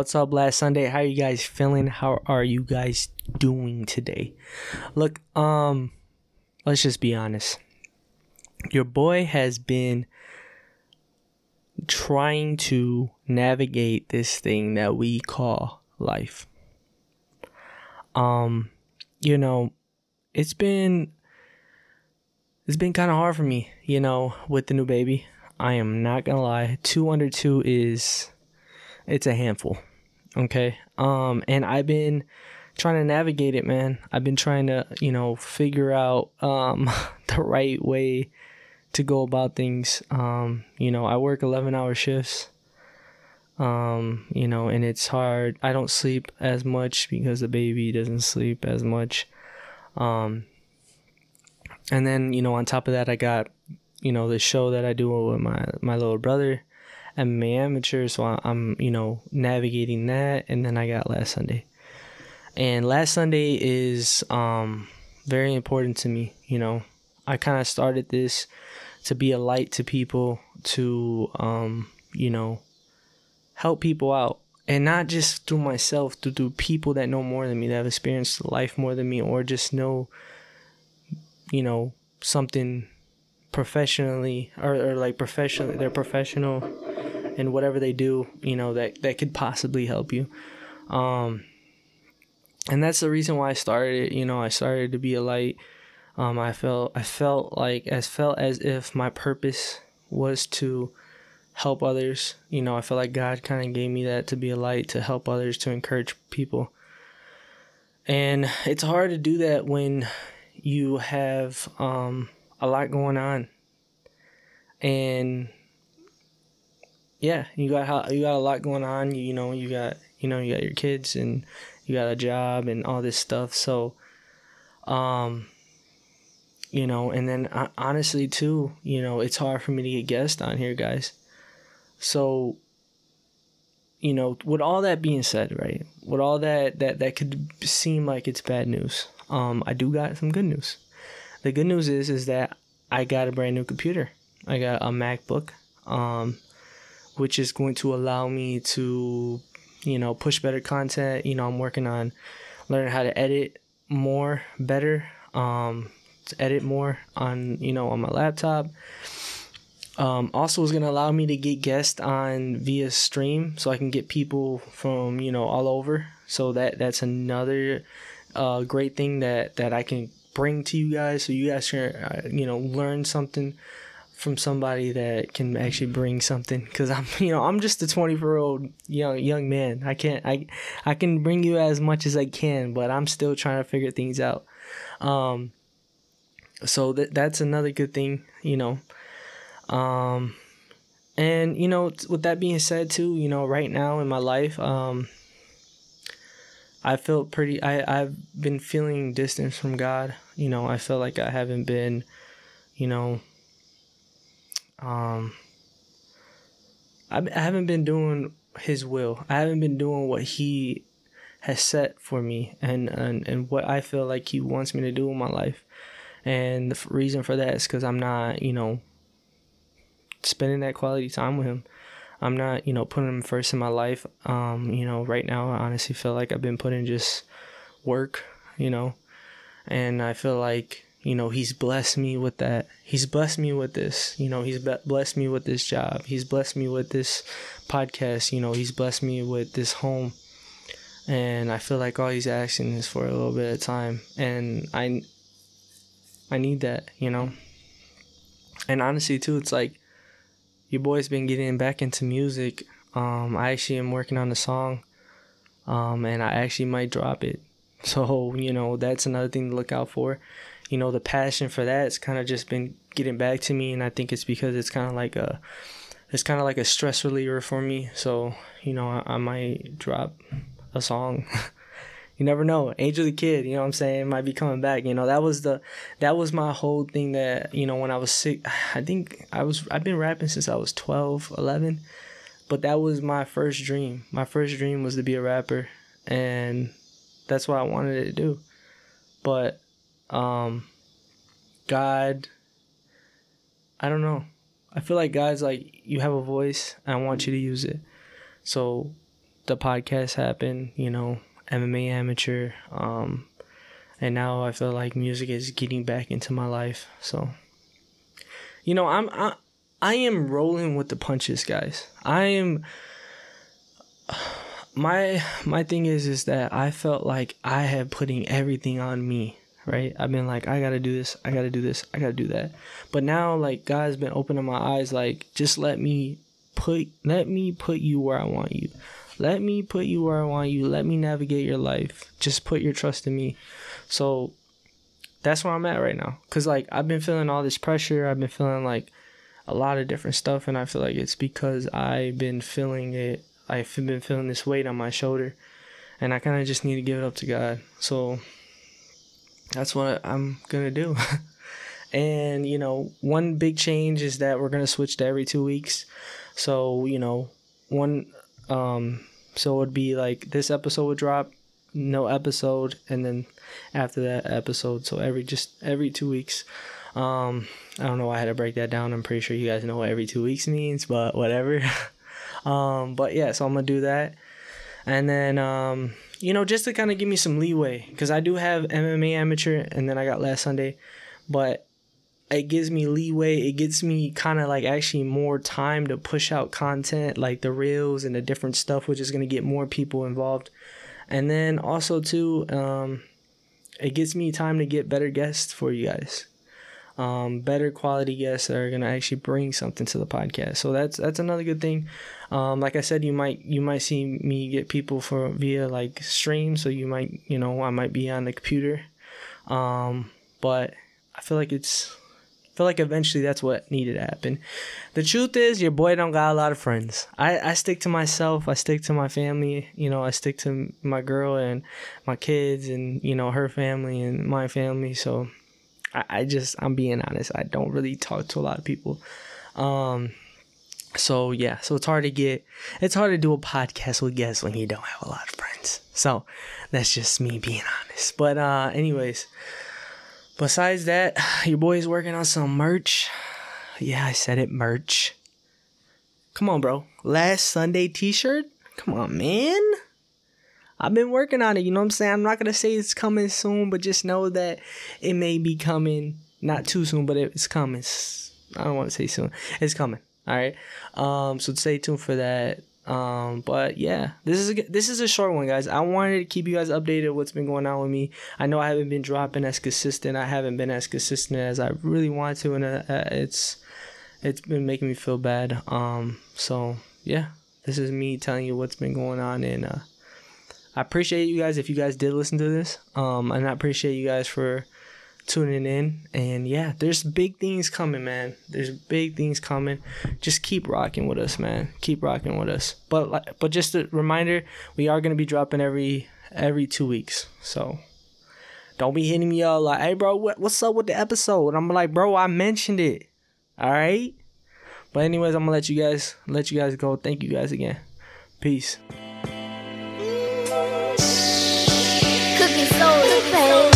What's up, last Sunday? How are you guys feeling? How are you guys doing today? Look, um, let's just be honest. Your boy has been trying to navigate this thing that we call life. Um, you know, it's been it's been kind of hard for me, you know, with the new baby. I am not gonna lie. Two under two is it's a handful. Okay. Um, and I've been trying to navigate it, man. I've been trying to, you know, figure out um the right way to go about things. Um, you know, I work eleven hour shifts. Um, you know, and it's hard. I don't sleep as much because the baby doesn't sleep as much. Um, and then, you know, on top of that I got you know the show that I do with my my little brother. I'm amateur, so I'm you know navigating that, and then I got last Sunday, and last Sunday is um very important to me. You know, I kind of started this to be a light to people, to um you know help people out, and not just through myself, through through people that know more than me, that have experienced life more than me, or just know you know something professionally or, or like professionally they're professional in whatever they do you know that that could possibly help you. Um and that's the reason why i started it you know i started to be a light. Um i felt i felt like as felt as if my purpose was to help others. You know i felt like god kind of gave me that to be a light to help others to encourage people. And it's hard to do that when you have um a lot going on, and yeah, you got you got a lot going on. You, you know, you got you know you got your kids and you got a job and all this stuff. So, um, you know, and then uh, honestly too, you know, it's hard for me to get guests on here, guys. So, you know, with all that being said, right? With all that that that could seem like it's bad news. Um, I do got some good news the good news is is that I got a brand new computer. I got a MacBook, um, which is going to allow me to, you know, push better content. You know, I'm working on learning how to edit more, better, um, to edit more on you know on my laptop. Um, also is going to allow me to get guests on via stream so I can get people from you know all over so that that's another uh, great thing that that I can bring to you guys so you guys can uh, you know learn something from somebody that can actually bring something because i'm you know i'm just a 24 year old young young man i can't i i can bring you as much as i can but i'm still trying to figure things out um so that that's another good thing you know um and you know with that being said too you know right now in my life um I felt pretty. I I've been feeling distance from God. You know, I feel like I haven't been, you know, um, I I haven't been doing His will. I haven't been doing what He has set for me, and and and what I feel like He wants me to do in my life. And the reason for that is because I'm not, you know, spending that quality time with Him. I'm not, you know, putting him first in my life. Um, you know, right now I honestly feel like I've been putting just work, you know, and I feel like, you know, he's blessed me with that. He's blessed me with this, you know, he's blessed me with this job. He's blessed me with this podcast, you know, he's blessed me with this home. And I feel like all he's asking is for a little bit of time and I I need that, you know. And honestly too, it's like your boy's been getting back into music. Um, I actually am working on a song, um, and I actually might drop it. So you know that's another thing to look out for. You know the passion for that's kind of just been getting back to me, and I think it's because it's kind of like a, it's kind of like a stress reliever for me. So you know I, I might drop a song. you never know. Angel the Kid, you know what I'm saying, might be coming back. You know, that was the that was my whole thing that, you know, when I was sick, I think I was I've been rapping since I was 12, 11. But that was my first dream. My first dream was to be a rapper and that's what I wanted to do. But um God I don't know. I feel like God's like you have a voice I want you to use it. So the podcast happened, you know, MMA amateur. Um, and now I feel like music is getting back into my life. So, you know, I'm I, I am rolling with the punches, guys. I am. My my thing is is that I felt like I had putting everything on me, right? I've been like, I gotta do this, I gotta do this, I gotta do that. But now, like, God's been opening my eyes. Like, just let me put let me put you where I want you. Let me put you where I want you. Let me navigate your life. Just put your trust in me. So that's where I'm at right now. Cause like I've been feeling all this pressure. I've been feeling like a lot of different stuff, and I feel like it's because I've been feeling it. I've been feeling this weight on my shoulder, and I kind of just need to give it up to God. So that's what I'm gonna do. and you know, one big change is that we're gonna switch to every two weeks. So you know, one um so it would be like this episode would drop, no episode, and then after that episode. So every just every two weeks. Um, I don't know why I had to break that down. I'm pretty sure you guys know what every two weeks means, but whatever. um, but yeah, so I'm gonna do that, and then um, you know, just to kind of give me some leeway, because I do have MMA amateur, and then I got last Sunday, but it gives me leeway. It gives me kind of like actually more time to push out content like the reels and the different stuff, which is going to get more people involved. And then also, too, um, it gives me time to get better guests for you guys. Um, better quality guests that are gonna actually bring something to the podcast. So that's that's another good thing. Um, like I said, you might you might see me get people for via like stream. So you might you know I might be on the computer, um, but I feel like it's feel like eventually that's what needed to happen. The truth is, your boy don't got a lot of friends. I, I stick to myself. I stick to my family. You know, I stick to my girl and my kids and, you know, her family and my family. So I, I just, I'm being honest. I don't really talk to a lot of people. Um, so yeah, so it's hard to get, it's hard to do a podcast with guests when you don't have a lot of friends. So that's just me being honest. But, uh, anyways, Besides that, your boy is working on some merch. Yeah, I said it, merch. Come on, bro. Last Sunday t-shirt? Come on, man. I've been working on it, you know what I'm saying? I'm not gonna say it's coming soon, but just know that it may be coming not too soon, but it's coming. I don't want to say soon. It's coming. All right. Um. So stay tuned for that. Um, but yeah, this is a, this is a short one, guys. I wanted to keep you guys updated what's been going on with me. I know I haven't been dropping as consistent. I haven't been as consistent as I really want to, and uh, it's it's been making me feel bad. Um, so yeah, this is me telling you what's been going on, and uh, I appreciate you guys if you guys did listen to this. Um, and I appreciate you guys for tuning in. And yeah, there's big things coming, man. There's big things coming. Just keep rocking with us, man. Keep rocking with us. But but just a reminder, we are gonna be dropping every every two weeks. So don't be hitting me up like, hey bro, what, what's up with the episode? And I'm like, bro, I mentioned it. All right. But anyways, I'm gonna let you guys let you guys go. Thank you guys again. Peace. Soul,